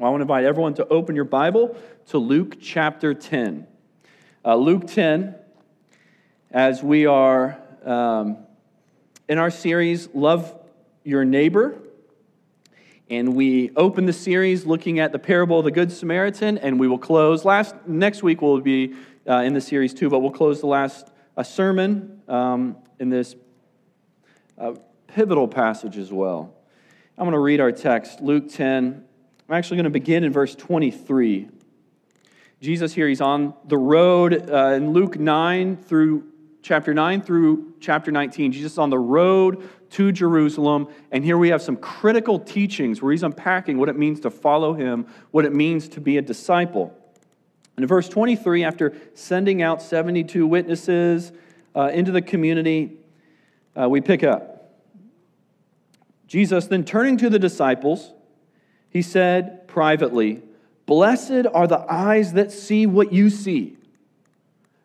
Well, I want to invite everyone to open your Bible to Luke chapter 10. Uh, Luke 10, as we are um, in our series, Love Your Neighbor. And we open the series looking at the parable of the Good Samaritan, and we will close. Last Next week will be uh, in the series too, but we'll close the last uh, sermon um, in this uh, pivotal passage as well. I'm going to read our text, Luke 10. I'm actually going to begin in verse 23. Jesus here, he's on the road uh, in Luke 9 through chapter 9 through chapter 19. Jesus on the road to Jerusalem. And here we have some critical teachings where he's unpacking what it means to follow him, what it means to be a disciple. And in verse 23, after sending out 72 witnesses uh, into the community, uh, we pick up. Jesus, then turning to the disciples, he said privately, Blessed are the eyes that see what you see.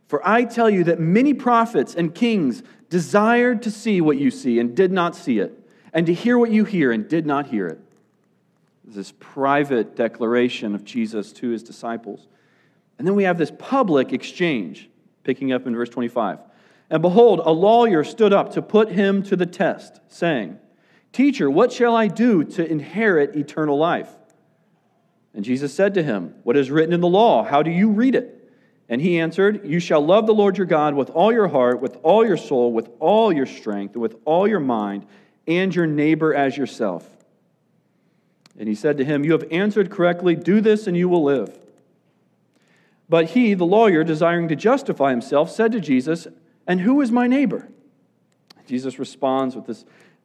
For I tell you that many prophets and kings desired to see what you see and did not see it, and to hear what you hear and did not hear it. This private declaration of Jesus to his disciples. And then we have this public exchange, picking up in verse 25. And behold, a lawyer stood up to put him to the test, saying, Teacher, what shall I do to inherit eternal life? And Jesus said to him, What is written in the law? How do you read it? And he answered, You shall love the Lord your God with all your heart, with all your soul, with all your strength, with all your mind, and your neighbor as yourself. And he said to him, You have answered correctly. Do this, and you will live. But he, the lawyer, desiring to justify himself, said to Jesus, And who is my neighbor? Jesus responds with this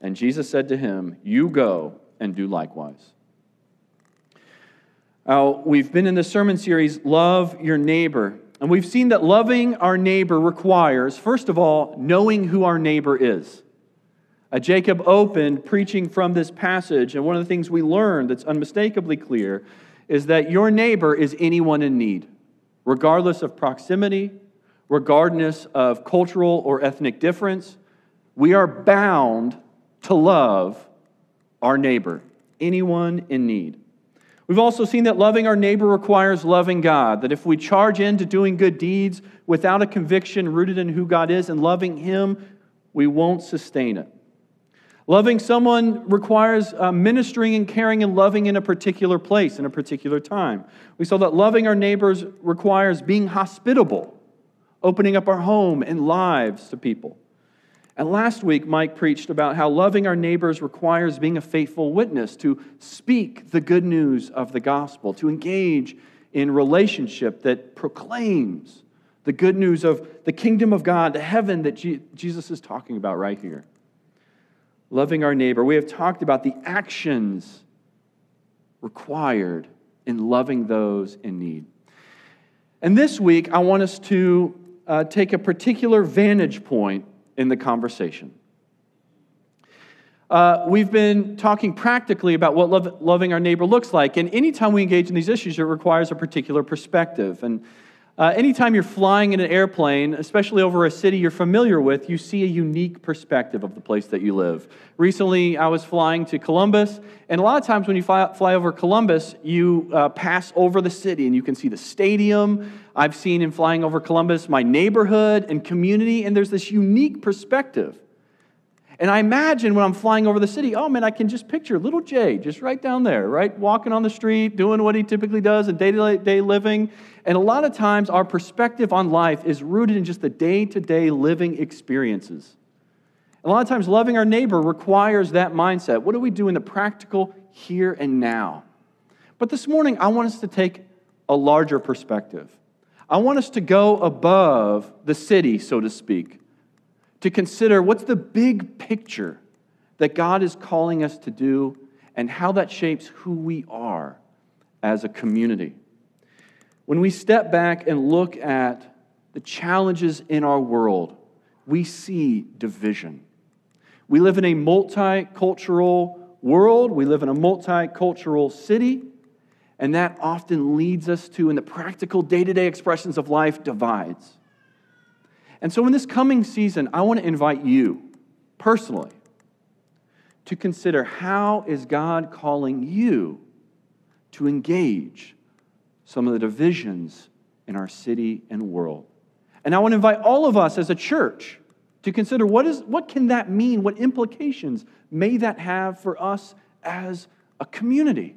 And Jesus said to him, You go and do likewise. Now, we've been in the sermon series, Love Your Neighbor. And we've seen that loving our neighbor requires, first of all, knowing who our neighbor is. Jacob opened preaching from this passage, and one of the things we learned that's unmistakably clear is that your neighbor is anyone in need, regardless of proximity, regardless of cultural or ethnic difference. We are bound to love our neighbor, anyone in need. We've also seen that loving our neighbor requires loving God, that if we charge into doing good deeds without a conviction rooted in who God is and loving Him, we won't sustain it. Loving someone requires uh, ministering and caring and loving in a particular place, in a particular time. We saw that loving our neighbors requires being hospitable, opening up our home and lives to people. And last week, Mike preached about how loving our neighbors requires being a faithful witness, to speak the good news of the gospel, to engage in relationship that proclaims the good news of the kingdom of God, the heaven that Jesus is talking about right here. Loving our neighbor. We have talked about the actions required in loving those in need. And this week, I want us to uh, take a particular vantage point in the conversation. Uh, we've been talking practically about what love, loving our neighbor looks like, and anytime we engage in these issues, it requires a particular perspective. And uh, anytime you're flying in an airplane, especially over a city you're familiar with, you see a unique perspective of the place that you live. Recently, I was flying to Columbus, and a lot of times when you fly, fly over Columbus, you uh, pass over the city and you can see the stadium. I've seen in flying over Columbus my neighborhood and community, and there's this unique perspective. And I imagine when I'm flying over the city, oh man, I can just picture little Jay just right down there, right? Walking on the street, doing what he typically does in day to day living. And a lot of times our perspective on life is rooted in just the day to day living experiences. A lot of times, loving our neighbor requires that mindset. What do we do in the practical here and now? But this morning, I want us to take a larger perspective. I want us to go above the city, so to speak to consider what's the big picture that God is calling us to do and how that shapes who we are as a community. When we step back and look at the challenges in our world, we see division. We live in a multicultural world, we live in a multicultural city, and that often leads us to, in the practical day to day expressions of life, divides. And so, in this coming season, I want to invite you personally to consider how is God calling you to engage some of the divisions in our city and world. And I want to invite all of us as a church to consider what, is, what can that mean? What implications may that have for us as a community?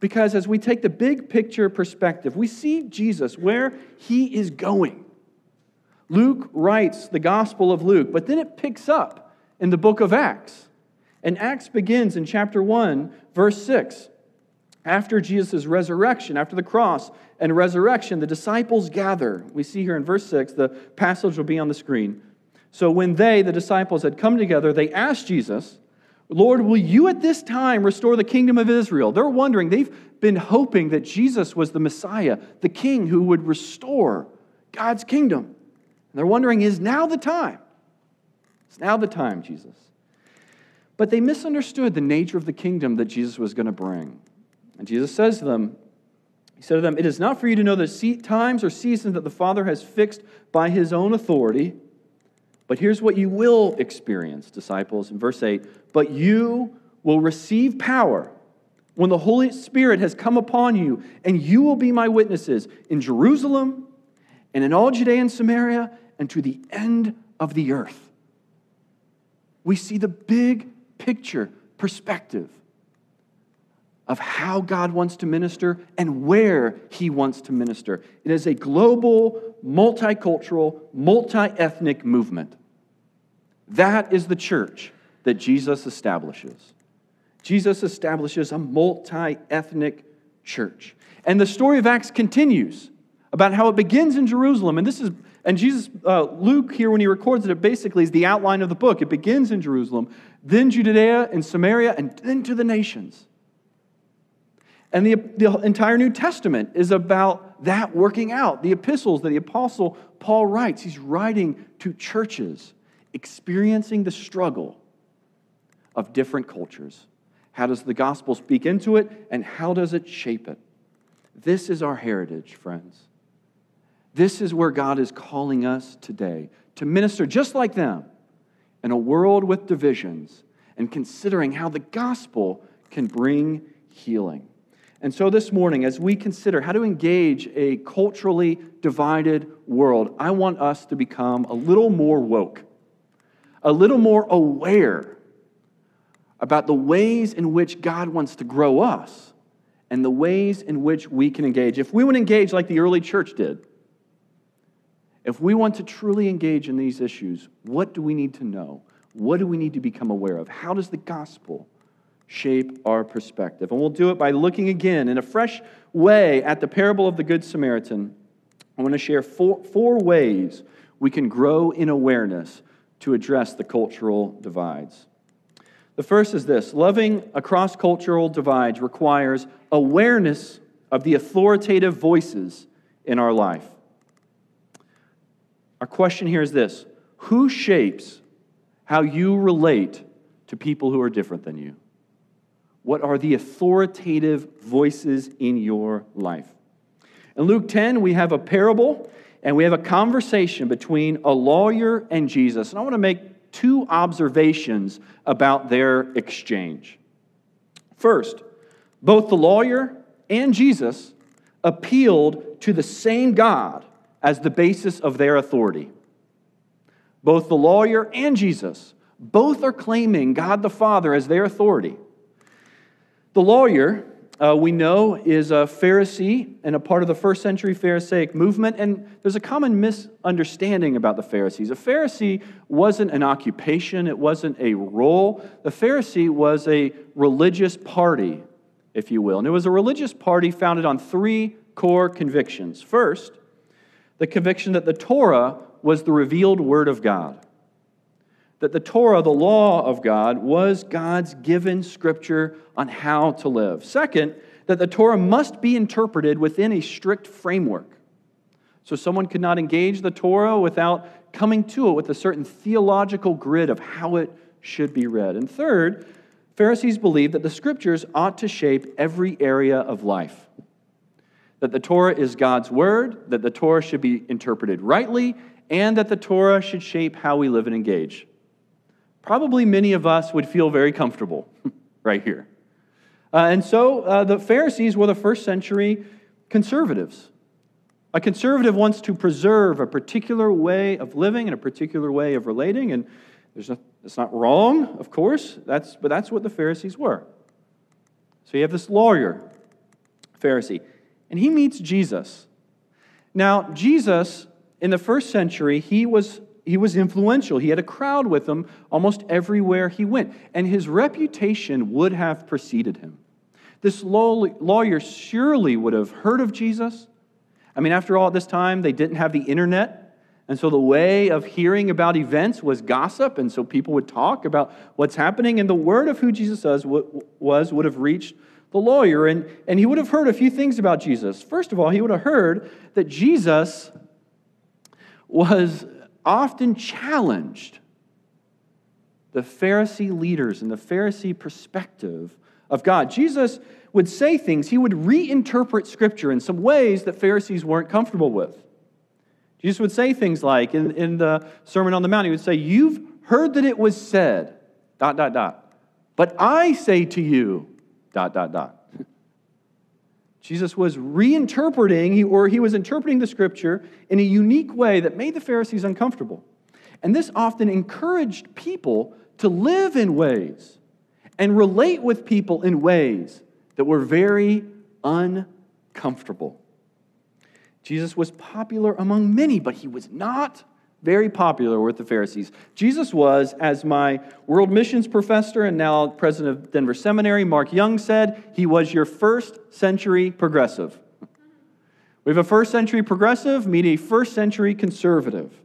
Because as we take the big picture perspective, we see Jesus where he is going. Luke writes the Gospel of Luke, but then it picks up in the book of Acts. And Acts begins in chapter 1, verse 6. After Jesus' resurrection, after the cross and resurrection, the disciples gather. We see here in verse 6, the passage will be on the screen. So when they, the disciples, had come together, they asked Jesus, Lord, will you at this time restore the kingdom of Israel? They're wondering, they've been hoping that Jesus was the Messiah, the king who would restore God's kingdom. And they're wondering, is now the time? It's now the time, Jesus. But they misunderstood the nature of the kingdom that Jesus was going to bring. And Jesus says to them, He said to them, It is not for you to know the times or seasons that the Father has fixed by his own authority. But here's what you will experience, disciples, in verse 8. But you will receive power when the Holy Spirit has come upon you, and you will be my witnesses in Jerusalem and in all Judea and Samaria and to the end of the earth. We see the big picture perspective of how God wants to minister and where He wants to minister. It is a global, multicultural, multi ethnic movement. That is the church that Jesus establishes. Jesus establishes a multi ethnic church. And the story of Acts continues about how it begins in Jerusalem. And this is and Jesus, uh, Luke here, when he records it, it basically is the outline of the book. It begins in Jerusalem, then Judea and Samaria, and then to the nations. And the, the entire New Testament is about that working out. The epistles that the apostle Paul writes, he's writing to churches experiencing the struggle of different cultures. How does the gospel speak into it, and how does it shape it? This is our heritage, friends. This is where God is calling us today to minister just like them in a world with divisions and considering how the gospel can bring healing. And so, this morning, as we consider how to engage a culturally divided world, I want us to become a little more woke, a little more aware about the ways in which God wants to grow us and the ways in which we can engage. If we would engage like the early church did, if we want to truly engage in these issues, what do we need to know? What do we need to become aware of? How does the gospel shape our perspective? And we'll do it by looking again in a fresh way at the parable of the Good Samaritan. I want to share four, four ways we can grow in awareness to address the cultural divides. The first is this loving across cultural divides requires awareness of the authoritative voices in our life. Our question here is this Who shapes how you relate to people who are different than you? What are the authoritative voices in your life? In Luke 10, we have a parable and we have a conversation between a lawyer and Jesus. And I want to make two observations about their exchange. First, both the lawyer and Jesus appealed to the same God as the basis of their authority. Both the lawyer and Jesus Both are claiming God the Father as their authority. The lawyer, uh, we know, is a Pharisee and a part of the first century Pharisaic movement. And there's a common misunderstanding about the Pharisees. A Pharisee wasn't an occupation, it wasn't a role. The Pharisee was a religious party, if you will. And it was a religious party founded on three core convictions. First, the conviction that the Torah was the revealed Word of God. That the Torah, the law of God, was God's given scripture on how to live. Second, that the Torah must be interpreted within a strict framework. So someone could not engage the Torah without coming to it with a certain theological grid of how it should be read. And third, Pharisees believed that the scriptures ought to shape every area of life that the Torah is God's word, that the Torah should be interpreted rightly, and that the Torah should shape how we live and engage. Probably many of us would feel very comfortable right here. Uh, and so uh, the Pharisees were the first century conservatives. A conservative wants to preserve a particular way of living and a particular way of relating, and there's no, it's not wrong, of course, that's, but that's what the Pharisees were. So you have this lawyer, Pharisee and he meets Jesus. Now, Jesus, in the first century, he was, he was influential. He had a crowd with him almost everywhere he went, and his reputation would have preceded him. This lawyer surely would have heard of Jesus. I mean, after all, at this time, they didn't have the internet. And so the way of hearing about events was gossip. And so people would talk about what's happening. And the word of who Jesus was would have reached the lawyer, and, and he would have heard a few things about Jesus. First of all, he would have heard that Jesus was often challenged the Pharisee leaders and the Pharisee perspective of God. Jesus would say things, he would reinterpret Scripture in some ways that Pharisees weren't comfortable with. Jesus would say things like in, in the Sermon on the Mount, he would say, You've heard that it was said, dot, dot, dot. But I say to you, dot, dot, dot. Jesus was reinterpreting, or he was interpreting the scripture in a unique way that made the Pharisees uncomfortable. And this often encouraged people to live in ways and relate with people in ways that were very uncomfortable. Jesus was popular among many, but he was not very popular with the Pharisees. Jesus was, as my world missions professor and now president of Denver Seminary, Mark Young, said, he was your first century progressive. We have a first century progressive meet a first century conservative.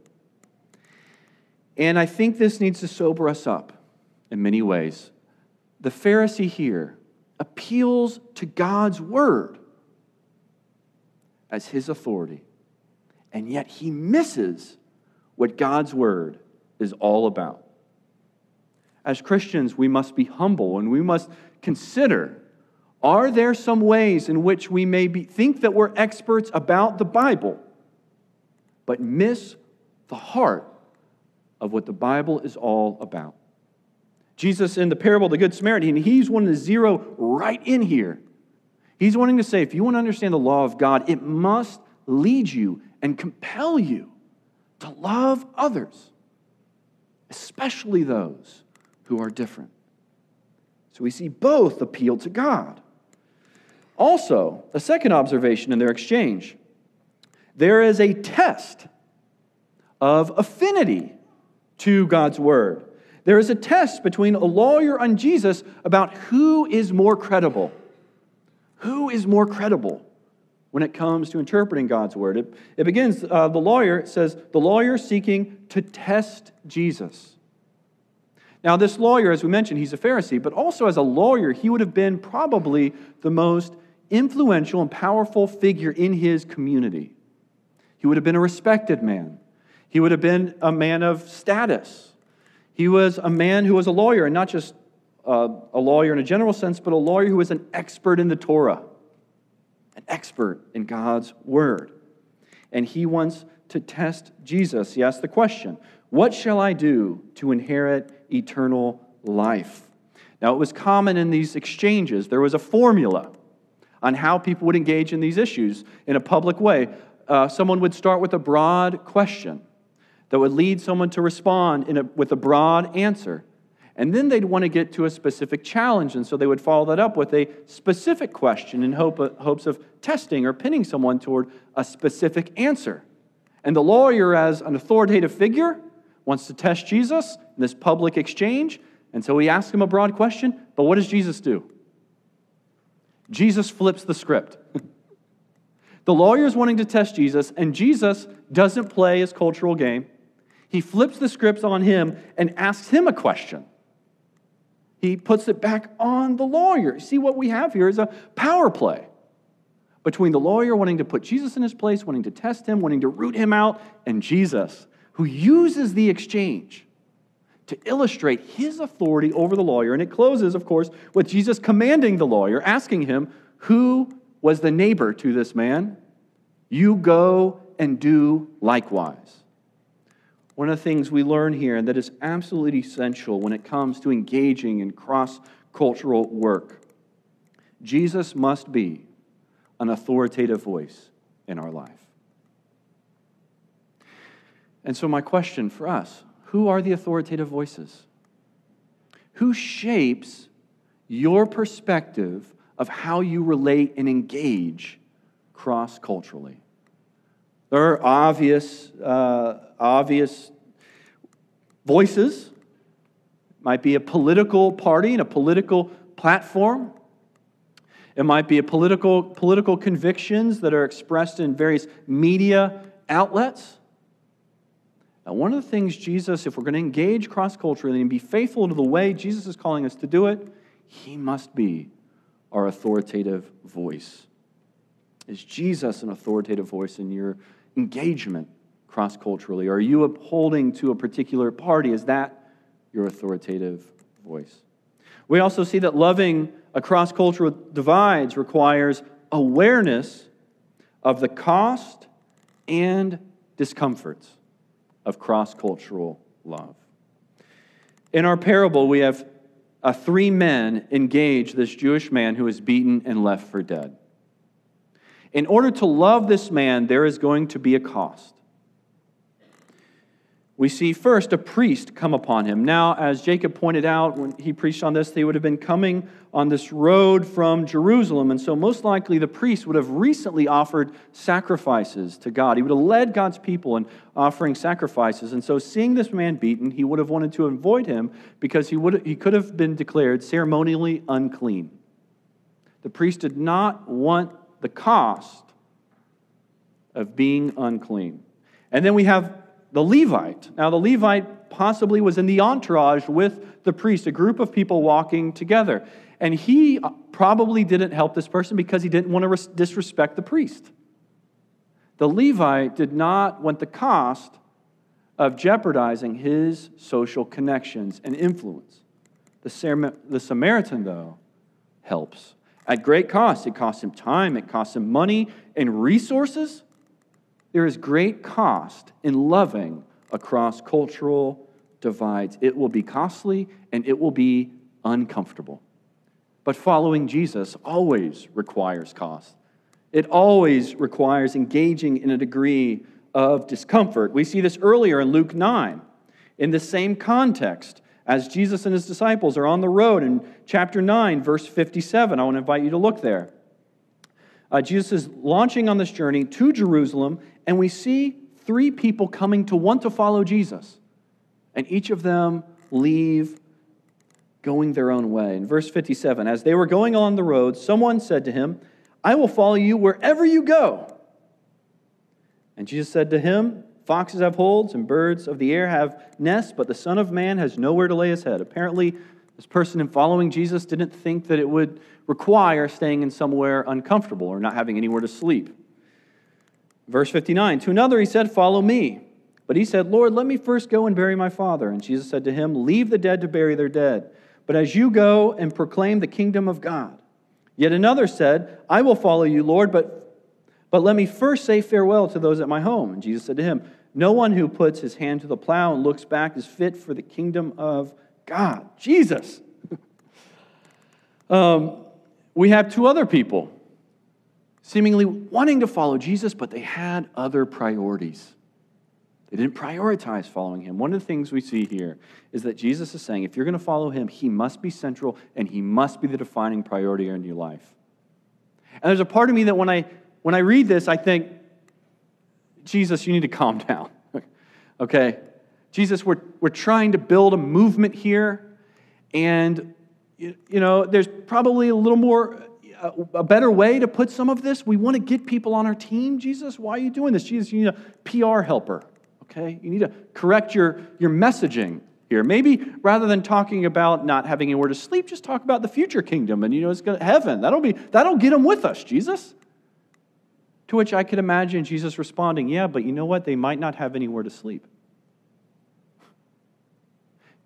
And I think this needs to sober us up in many ways. The Pharisee here appeals to God's word as his authority, and yet he misses what God's word is all about. As Christians, we must be humble and we must consider are there some ways in which we may be, think that we're experts about the Bible, but miss the heart of what the Bible is all about? Jesus, in the parable of the Good Samaritan, he's wanting to zero right in here. He's wanting to say if you want to understand the law of God, it must lead you and compel you to love others, especially those who are different. So we see both appeal to God. Also, a second observation in their exchange there is a test of affinity to God's word. There is a test between a lawyer and Jesus about who is more credible. Who is more credible? When it comes to interpreting God's word. It, it begins, uh, the lawyer says, the lawyer seeking to test Jesus. Now, this lawyer, as we mentioned, he's a Pharisee, but also as a lawyer, he would have been probably the most influential and powerful figure in his community. He would have been a respected man, he would have been a man of status. He was a man who was a lawyer, and not just uh, a lawyer in a general sense, but a lawyer who was an expert in the Torah an expert in God's word. And he wants to test Jesus. He asks the question What shall I do to inherit eternal life? Now, it was common in these exchanges, there was a formula on how people would engage in these issues in a public way. Uh, someone would start with a broad question that would lead someone to respond a, with a broad answer. And then they'd want to get to a specific challenge, and so they would follow that up with a specific question in hope hopes of testing or pinning someone toward a specific answer. And the lawyer, as an authoritative figure, wants to test Jesus in this public exchange, and so he asks him a broad question. But what does Jesus do? Jesus flips the script. the lawyer is wanting to test Jesus, and Jesus doesn't play his cultural game. He flips the script on him and asks him a question. He puts it back on the lawyer. See, what we have here is a power play between the lawyer wanting to put Jesus in his place, wanting to test him, wanting to root him out, and Jesus, who uses the exchange to illustrate his authority over the lawyer. And it closes, of course, with Jesus commanding the lawyer, asking him, Who was the neighbor to this man? You go and do likewise. One of the things we learn here and that is absolutely essential when it comes to engaging in cross cultural work Jesus must be an authoritative voice in our life. And so, my question for us who are the authoritative voices? Who shapes your perspective of how you relate and engage cross culturally? There are obvious, uh, obvious voices. It might be a political party and a political platform. It might be a political, political convictions that are expressed in various media outlets. Now, one of the things Jesus, if we're going to engage cross culturally and be faithful to the way Jesus is calling us to do it, he must be our authoritative voice. Is Jesus an authoritative voice in your engagement cross culturally? Are you upholding to a particular party? Is that your authoritative voice? We also see that loving across cultural divides requires awareness of the cost and discomforts of cross cultural love. In our parable, we have uh, three men engage this Jewish man who is beaten and left for dead. In order to love this man, there is going to be a cost. We see first a priest come upon him. Now, as Jacob pointed out when he preached on this, they would have been coming on this road from Jerusalem. And so, most likely, the priest would have recently offered sacrifices to God. He would have led God's people in offering sacrifices. And so, seeing this man beaten, he would have wanted to avoid him because he, would, he could have been declared ceremonially unclean. The priest did not want the cost of being unclean. And then we have the Levite. Now, the Levite possibly was in the entourage with the priest, a group of people walking together. And he probably didn't help this person because he didn't want to disrespect the priest. The Levite did not want the cost of jeopardizing his social connections and influence. The, Samaritan, though, helps at great cost. It costs him time, it costs him money and resources. There is great cost in loving across cultural divides. It will be costly and it will be uncomfortable. But following Jesus always requires cost. It always requires engaging in a degree of discomfort. We see this earlier in Luke 9. In the same context, as Jesus and his disciples are on the road in chapter 9, verse 57, I want to invite you to look there. Uh, Jesus is launching on this journey to Jerusalem, and we see three people coming to want to follow Jesus. And each of them leave going their own way. In verse 57, as they were going on the road, someone said to him, I will follow you wherever you go. And Jesus said to him, Foxes have holes and birds of the air have nests, but the Son of Man has nowhere to lay his head. Apparently, this person in following Jesus didn't think that it would require staying in somewhere uncomfortable or not having anywhere to sleep. Verse 59 To another he said, Follow me. But he said, Lord, let me first go and bury my father. And Jesus said to him, Leave the dead to bury their dead. But as you go and proclaim the kingdom of God. Yet another said, I will follow you, Lord, but, but let me first say farewell to those at my home. And Jesus said to him, No one who puts his hand to the plow and looks back is fit for the kingdom of God. Jesus. um, we have two other people seemingly wanting to follow Jesus, but they had other priorities. They didn't prioritize following him. One of the things we see here is that Jesus is saying if you're going to follow him, he must be central and he must be the defining priority in your life. And there's a part of me that when I when I read this, I think, Jesus, you need to calm down. okay? Jesus, we're, we're trying to build a movement here, and you, you know, there's probably a little more a, a better way to put some of this. We want to get people on our team, Jesus. Why are you doing this? Jesus, you need a PR helper. Okay? You need to correct your, your messaging here. Maybe rather than talking about not having anywhere to sleep, just talk about the future kingdom and you know it's going to heaven. That'll be that'll get them with us, Jesus. To which I could imagine Jesus responding, Yeah, but you know what? They might not have anywhere to sleep.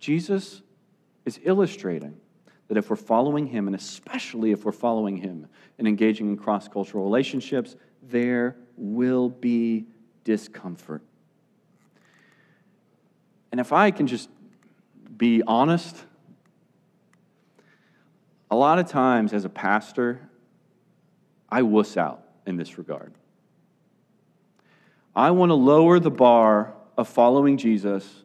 Jesus is illustrating that if we're following him, and especially if we're following him and engaging in cross cultural relationships, there will be discomfort. And if I can just be honest, a lot of times as a pastor, I wuss out in this regard. I want to lower the bar of following Jesus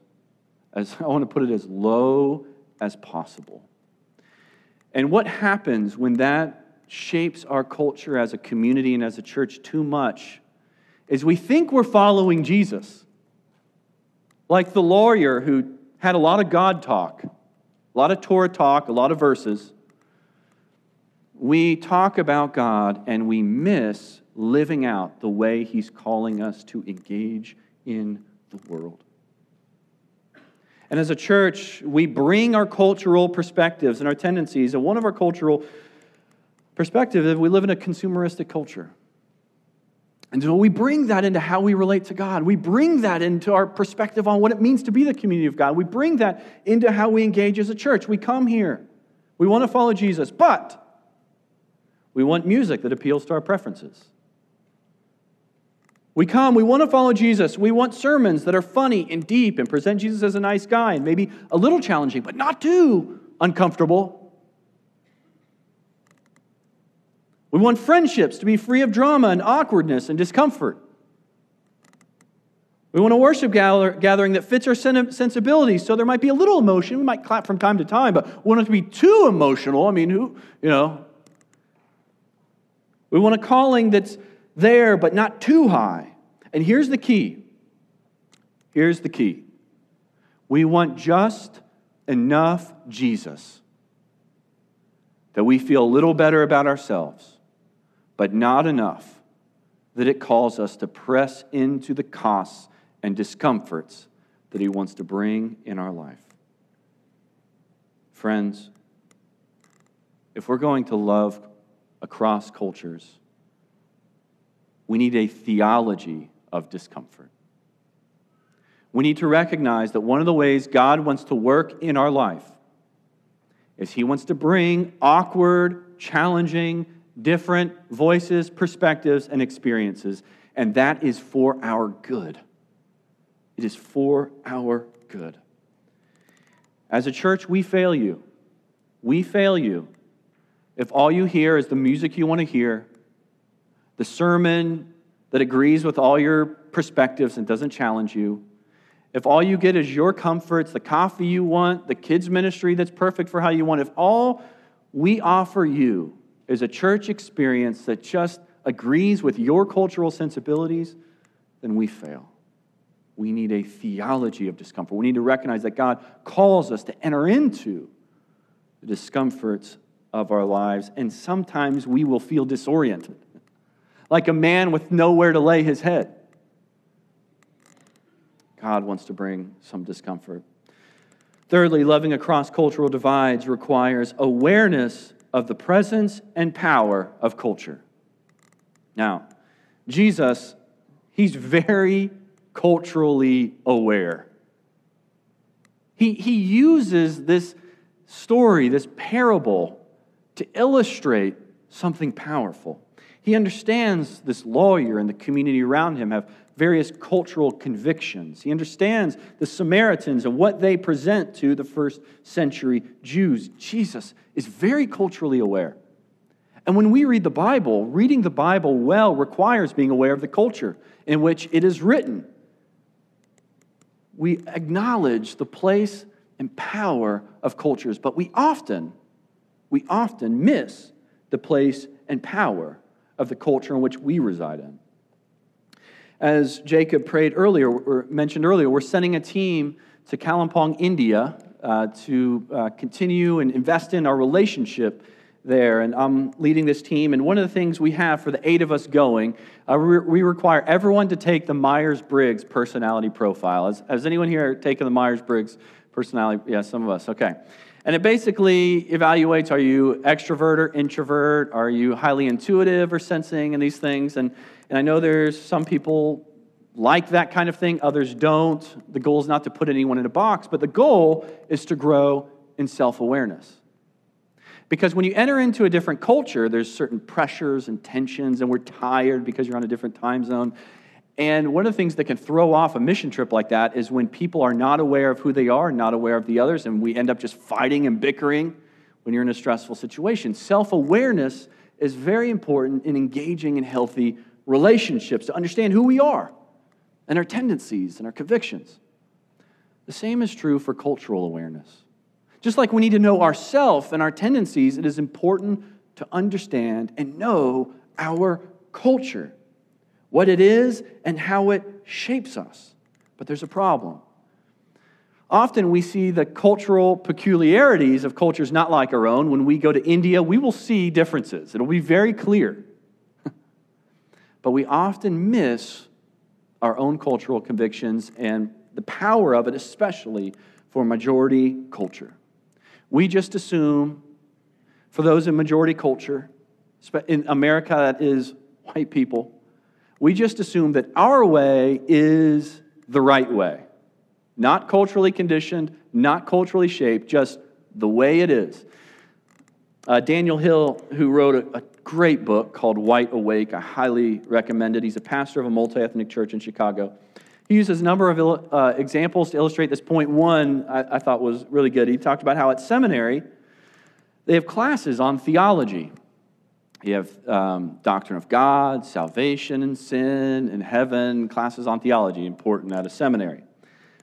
as I want to put it as low as possible. And what happens when that shapes our culture as a community and as a church too much is we think we're following Jesus. Like the lawyer who had a lot of God talk, a lot of Torah talk, a lot of verses we talk about God and we miss living out the way He's calling us to engage in the world. And as a church, we bring our cultural perspectives and our tendencies. And one of our cultural perspectives is we live in a consumeristic culture. And so we bring that into how we relate to God. We bring that into our perspective on what it means to be the community of God. We bring that into how we engage as a church. We come here. We want to follow Jesus, but we want music that appeals to our preferences. We come, we want to follow Jesus. We want sermons that are funny and deep and present Jesus as a nice guy and maybe a little challenging, but not too uncomfortable. We want friendships to be free of drama and awkwardness and discomfort. We want a worship gathering that fits our sensibilities, so there might be a little emotion. We might clap from time to time, but we want it to be too emotional. I mean, who, you know, we want a calling that's there, but not too high. And here's the key. Here's the key. We want just enough Jesus that we feel a little better about ourselves, but not enough that it calls us to press into the costs and discomforts that He wants to bring in our life. Friends, if we're going to love across cultures. We need a theology of discomfort. We need to recognize that one of the ways God wants to work in our life is He wants to bring awkward, challenging, different voices, perspectives, and experiences, and that is for our good. It is for our good. As a church, we fail you. We fail you if all you hear is the music you want to hear, the sermon that agrees with all your perspectives and doesn't challenge you, if all you get is your comforts, the coffee you want, the kids' ministry that's perfect for how you want, if all we offer you is a church experience that just agrees with your cultural sensibilities, then we fail. We need a theology of discomfort. We need to recognize that God calls us to enter into the discomforts of our lives, and sometimes we will feel disoriented, like a man with nowhere to lay his head. God wants to bring some discomfort. Thirdly, loving across cultural divides requires awareness of the presence and power of culture. Now, Jesus, he's very culturally aware. He, he uses this story, this parable, to illustrate something powerful. He understands this lawyer and the community around him have various cultural convictions. He understands the Samaritans and what they present to the first century Jews. Jesus is very culturally aware. And when we read the Bible, reading the Bible well requires being aware of the culture in which it is written. we acknowledge the place and power of cultures, but we often, we often miss the place and power of the culture in which we reside in. As Jacob prayed earlier, or mentioned earlier, we're sending a team to Kalimpong, India, uh, to uh, continue and invest in our relationship there. And I'm leading this team. And one of the things we have for the eight of us going, uh, we, require everyone to take the Myers Briggs personality profile. Has, has anyone here taken the Myers Briggs personality? Yeah, some of us. Okay. And it basically evaluates are you extrovert or introvert? Are you highly intuitive or sensing and these things? And, and I know there's some people like that kind of thing, others don't. The goal is not to put anyone in a box, but the goal is to grow in self awareness. Because when you enter into a different culture, there's certain pressures and tensions, and we're tired because you're on a different time zone. And one of the things that can throw off a mission trip like that is when people are not aware of who they are, not aware of the others, and we end up just fighting and bickering when you're in a stressful situation. Self awareness is very important in engaging in healthy relationships to understand who we are and our tendencies and our convictions. The same is true for cultural awareness. Just like we need to know ourselves and our tendencies, it is important to understand and know our culture, what it is and how it shapes us. But there's a problem. Often we see the cultural peculiarities of cultures not like our own. When we go to India, we will see differences. It'll be very clear. but we often miss our own cultural convictions and the power of it, especially for majority culture. We just assume, for those in majority culture, in America that is white people, we just assume that our way is the right way. Not culturally conditioned, not culturally shaped, just the way it is. Uh, Daniel Hill, who wrote a, a, great book called White Awake, I highly recommend it. He's a pastor of a multi ethnic church in Chicago. He uses a number of uh, examples to illustrate this point. One I, I thought was really good. He talked about how at seminary, they have classes on theology. You have um, doctrine of God, salvation and sin and heaven, classes on theology, important at a seminary.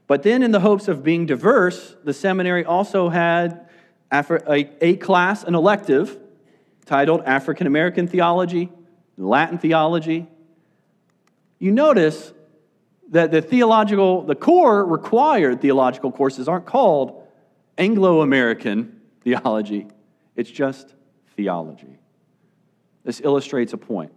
But then, in the hopes of being diverse, the seminary also had a, a class, an elective, titled African American Theology, Latin Theology. You notice that the theological, the core required theological courses aren't called Anglo American theology, it's just theology. This illustrates a point.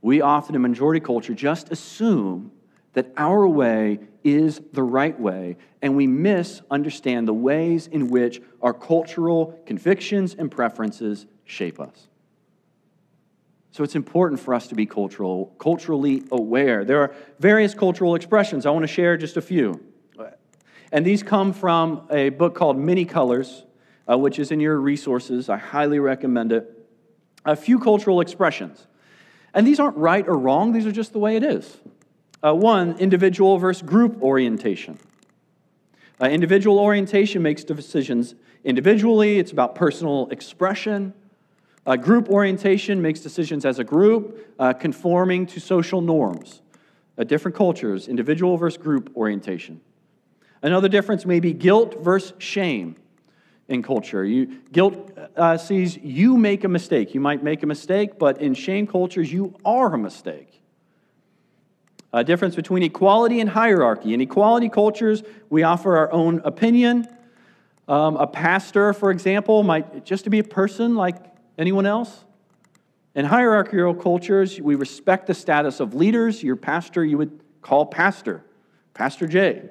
We often in majority culture just assume that our way is the right way, and we misunderstand the ways in which our cultural convictions and preferences shape us. So it's important for us to be cultural, culturally aware. There are various cultural expressions. I want to share just a few. And these come from a book called Many Colors, uh, which is in your resources. I highly recommend it. A few cultural expressions. And these aren't right or wrong, these are just the way it is. Uh, one, individual versus group orientation. Uh, individual orientation makes decisions individually, it's about personal expression. Uh, group orientation makes decisions as a group, uh, conforming to social norms. Uh, different cultures, individual versus group orientation. Another difference may be guilt versus shame in culture. You, guilt uh, sees you make a mistake. You might make a mistake, but in shame cultures, you are a mistake. A difference between equality and hierarchy. In equality cultures, we offer our own opinion. Um, a pastor, for example, might just to be a person like Anyone else? In hierarchical cultures, we respect the status of leaders. Your pastor, you would call pastor, Pastor J,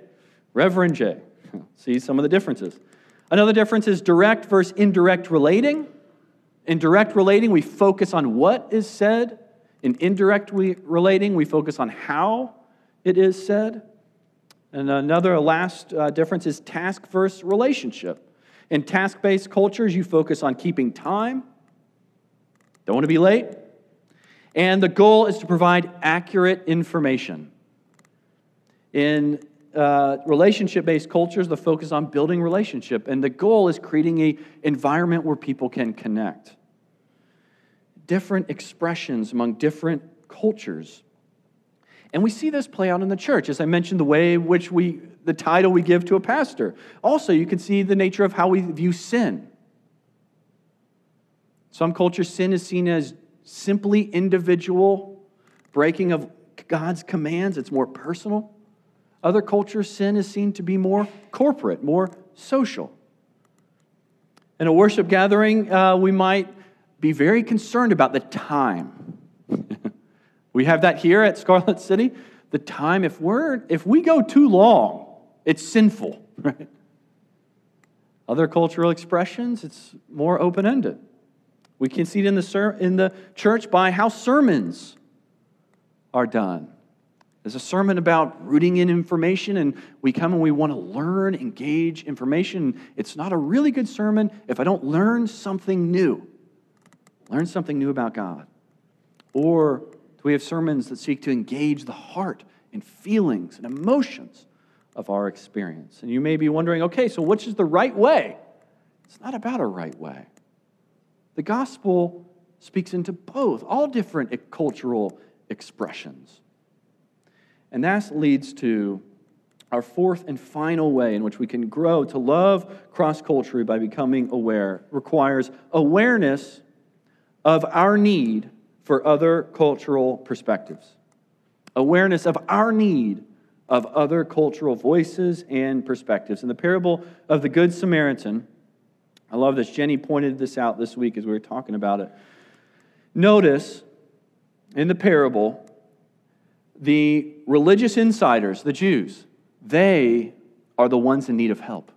Reverend J. See some of the differences. Another difference is direct versus indirect relating. In direct relating, we focus on what is said. In indirect relating, we focus on how it is said. And another last uh, difference is task versus relationship. In task based cultures, you focus on keeping time. Don't want to be late. And the goal is to provide accurate information. In uh, relationship based cultures, the focus on building relationship, and the goal is creating an environment where people can connect. Different expressions among different cultures. And we see this play out in the church. As I mentioned, the way in which we, the title we give to a pastor. Also, you can see the nature of how we view sin. Some cultures, sin is seen as simply individual breaking of God's commands, it's more personal. Other cultures, sin is seen to be more corporate, more social. In a worship gathering, uh, we might be very concerned about the time. we have that here at Scarlet City. The time, if, we're, if we go too long, it's sinful. Right? Other cultural expressions, it's more open ended. We can see it in the, ser- in the church by how sermons are done. There's a sermon about rooting in information, and we come and we want to learn, engage information. It's not a really good sermon if I don't learn something new. Learn something new about God. Or do we have sermons that seek to engage the heart and feelings and emotions of our experience? And you may be wondering okay, so which is the right way? It's not about a right way. The gospel speaks into both, all different cultural expressions. And that leads to our fourth and final way in which we can grow to love cross culturally by becoming aware requires awareness of our need for other cultural perspectives, awareness of our need of other cultural voices and perspectives. In the parable of the Good Samaritan, I love this. Jenny pointed this out this week as we were talking about it. Notice in the parable, the religious insiders, the Jews, they are the ones in need of help.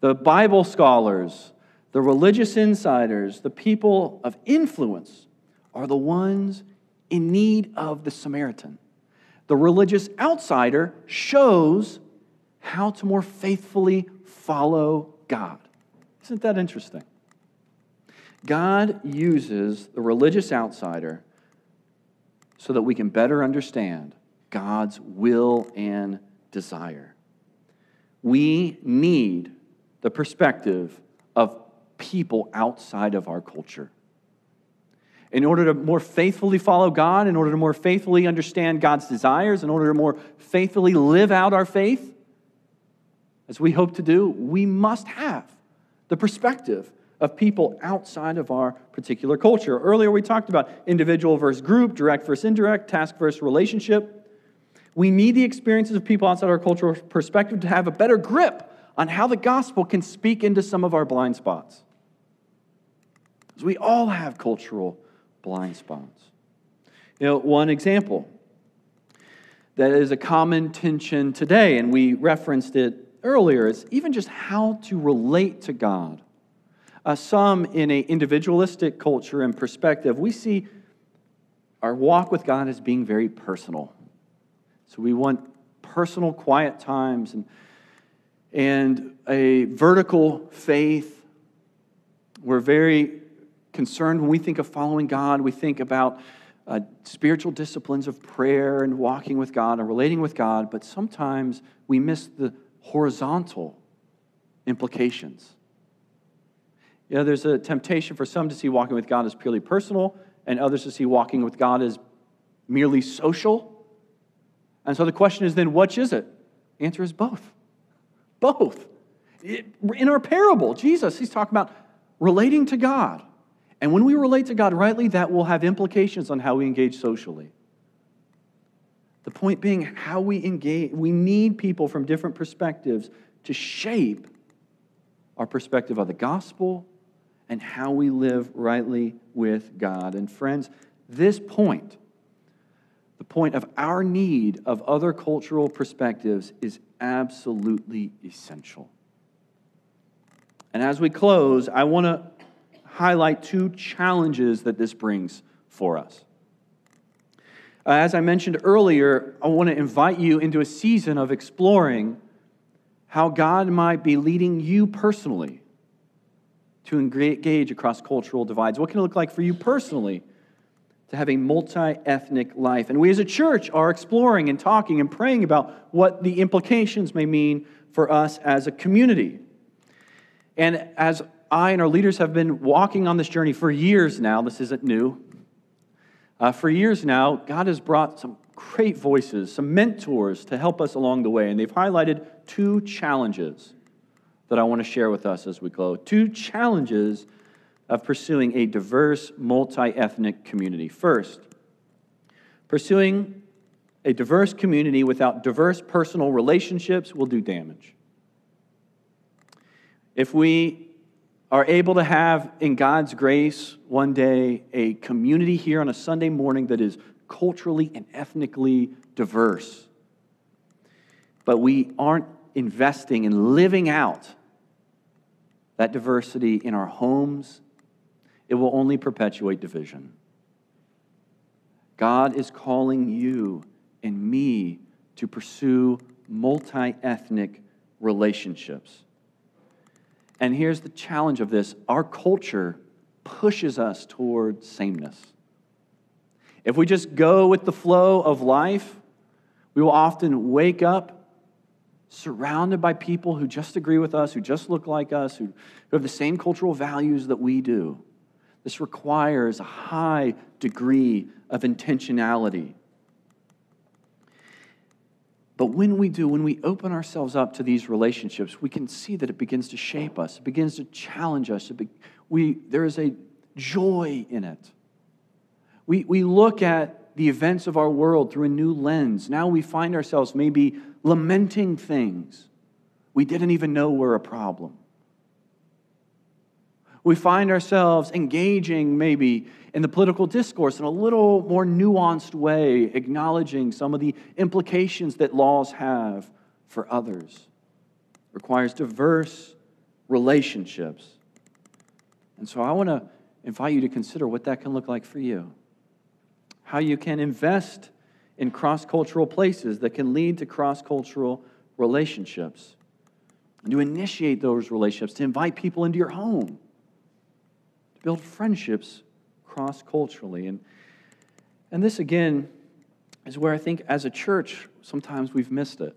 The Bible scholars, the religious insiders, the people of influence are the ones in need of the Samaritan. The religious outsider shows how to more faithfully follow God. Isn't that interesting? God uses the religious outsider so that we can better understand God's will and desire. We need the perspective of people outside of our culture. In order to more faithfully follow God, in order to more faithfully understand God's desires, in order to more faithfully live out our faith, as we hope to do, we must have the perspective of people outside of our particular culture. Earlier, we talked about individual versus group, direct versus indirect, task versus relationship. We need the experiences of people outside our cultural perspective to have a better grip on how the gospel can speak into some of our blind spots. Because we all have cultural blind spots. You know, one example that is a common tension today, and we referenced it earlier, is even just how to relate to God uh, some in an individualistic culture and perspective, we see our walk with God as being very personal. So we want personal, quiet times and, and a vertical faith. We're very concerned when we think of following God, we think about uh, spiritual disciplines of prayer and walking with God and relating with God, but sometimes we miss the horizontal implications. You know, there's a temptation for some to see walking with God as purely personal, and others to see walking with God as merely social. And so the question is then, which is it? The answer is both. Both. in our parable, Jesus, he's talking about relating to God. And when we relate to God rightly, that will have implications on how we engage socially. The point being, how we engage, we need people from different perspectives to shape our perspective of the gospel and how we live rightly with God. And friends, this point, the point of our need of other cultural perspectives, is absolutely essential. And as we close, I want to highlight two challenges that this brings for us. Uh, as I mentioned earlier, I want to invite you into a season of exploring how God might be leading you personally to engage across cultural divides? What can it look like for you personally to have a multi ethnic life? And we as a church are exploring and talking and praying about what the implications may mean for us as a community. And as I and our leaders have been walking on this journey for years now, this isn't new. Uh, for years now, God has brought some great voices, some mentors to help us along the way, and they've highlighted two challenges that I want to share with us as we go. Two challenges of pursuing a diverse, multi ethnic community. First, pursuing a diverse community without diverse personal relationships will do damage. If we are able to have, in God's grace, one day a community here on a Sunday morning that is culturally and ethnically diverse, but we aren't investing in living out that diversity in our homes, it will only perpetuate division. God is calling you and me to pursue multi ethnic relationships. And here's the challenge of this our culture pushes us toward sameness. If we just go with the flow of life, we will often wake up surrounded by people who just agree with us, who just look like us, who who have the same cultural values that we do. This requires a high degree of intentionality. But when we do, when we open ourselves up to these relationships, we can see that it begins to shape us, it begins to challenge us. Be, we, there is a joy in it. We, we look at the events of our world through a new lens. Now we find ourselves maybe lamenting things we didn't even know were a problem. We find ourselves engaging maybe in the political discourse in a little more nuanced way, acknowledging some of the implications that laws have for others. It requires diverse relationships. And so I want to invite you to consider what that can look like for you. How you can invest in cross cultural places that can lead to cross cultural relationships. And to initiate those relationships, to invite people into your home, to build friendships cross culturally. And, and this, again, is where I think as a church, sometimes we've missed it.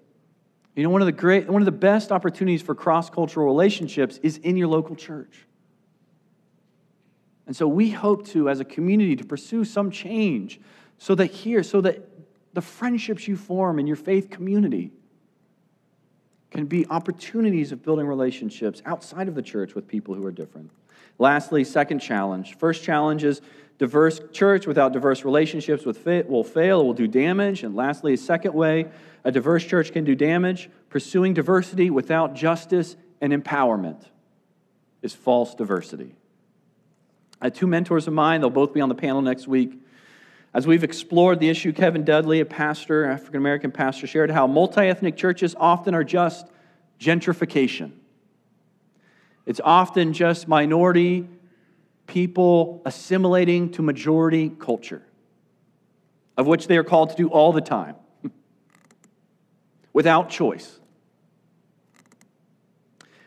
You know, one of the great, one of the best opportunities for cross cultural relationships is in your local church. And so we hope to, as a community, to pursue some change so that here, so that the friendships you form in your faith community can be opportunities of building relationships outside of the church with people who are different. Lastly, second challenge. First challenge is diverse church without diverse relationships with fit will fail, will do damage. And lastly, a second way a diverse church can do damage, pursuing diversity without justice and empowerment is false diversity. I had two mentors of mine, they'll both be on the panel next week. As we've explored the issue, Kevin Dudley, a pastor, African American pastor, shared how multi ethnic churches often are just gentrification. It's often just minority people assimilating to majority culture, of which they are called to do all the time, without choice.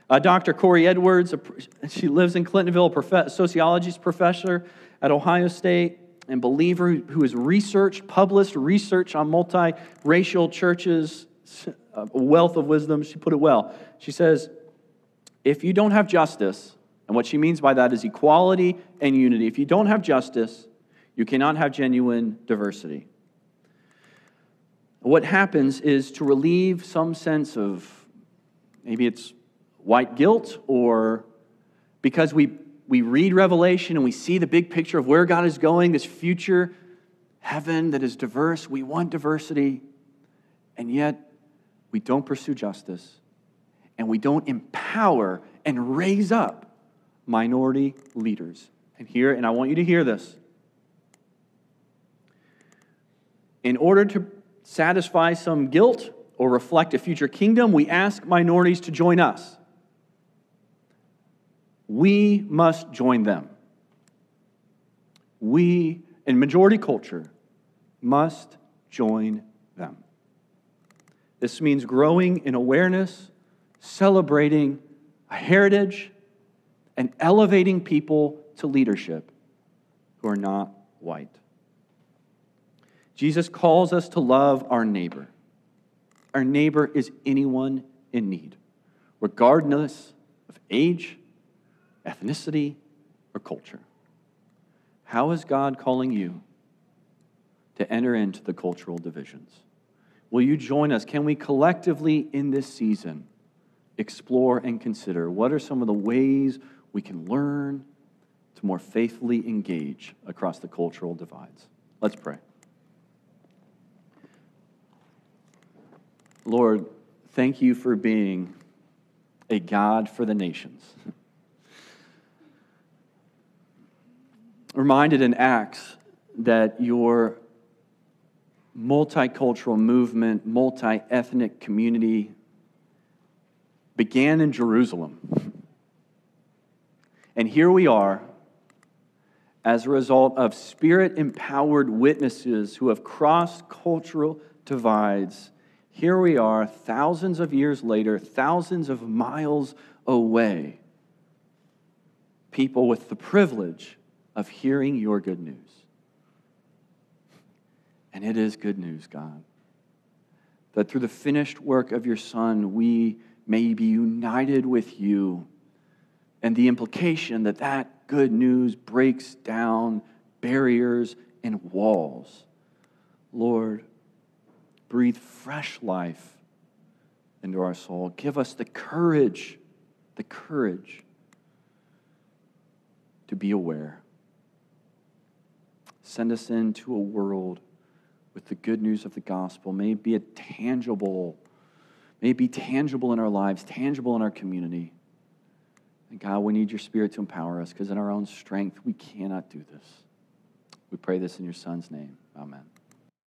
Uh, Dr. Korie Edwards, she lives in Clintonville, a prof- sociology professor at Ohio State and believer who has researched, published research on multiracial churches, a wealth of wisdom. She put it well. She says, if you don't have justice, and what she means by that is equality and unity, if you don't have justice, you cannot have genuine diversity. What happens is to relieve some sense of maybe it's white guilt or because we, we read Revelation and we see the big picture of where God is going, this future heaven that is diverse. We want diversity, and yet we don't pursue justice and we don't empower and raise up minority leaders. And here, and I want you to hear this. In order to satisfy some guilt or reflect a future kingdom, we ask minorities to join us. We must join them. We, in majority culture, must join them. This means growing in awareness celebrating a heritage and elevating people to leadership who are not white. Jesus calls us to love our neighbor. Our neighbor is anyone in need, regardless of age, ethnicity, or culture. How is God calling you to enter into the cultural divisions. Will you join us? Can we collectively in this season explore and consider what are some of the ways we can learn to more faithfully engage across the cultural divides? Let's pray. Lord, thank you for being a God for the nations. Reminded in Acts that your multicultural movement, multi ethnic community began in Jerusalem. And here we are, as a result of spirit empowered witnesses who have crossed cultural divides. Here we are, thousands of years later, thousands of miles away, people with the privilege of hearing your good news. And it is good news, God, that through the finished work of your Son, we may be united with you. And the implication that that good news breaks down barriers and walls. Lord, breathe fresh life into our soul. Give us the courage, the courage to be aware. Send us into a world with the good news of the gospel. May it be a tangible, may it be tangible in our lives, tangible in our community. And God, we need your spirit to empower us because in our own strength, we cannot do this. We pray this in your son's name. Amen.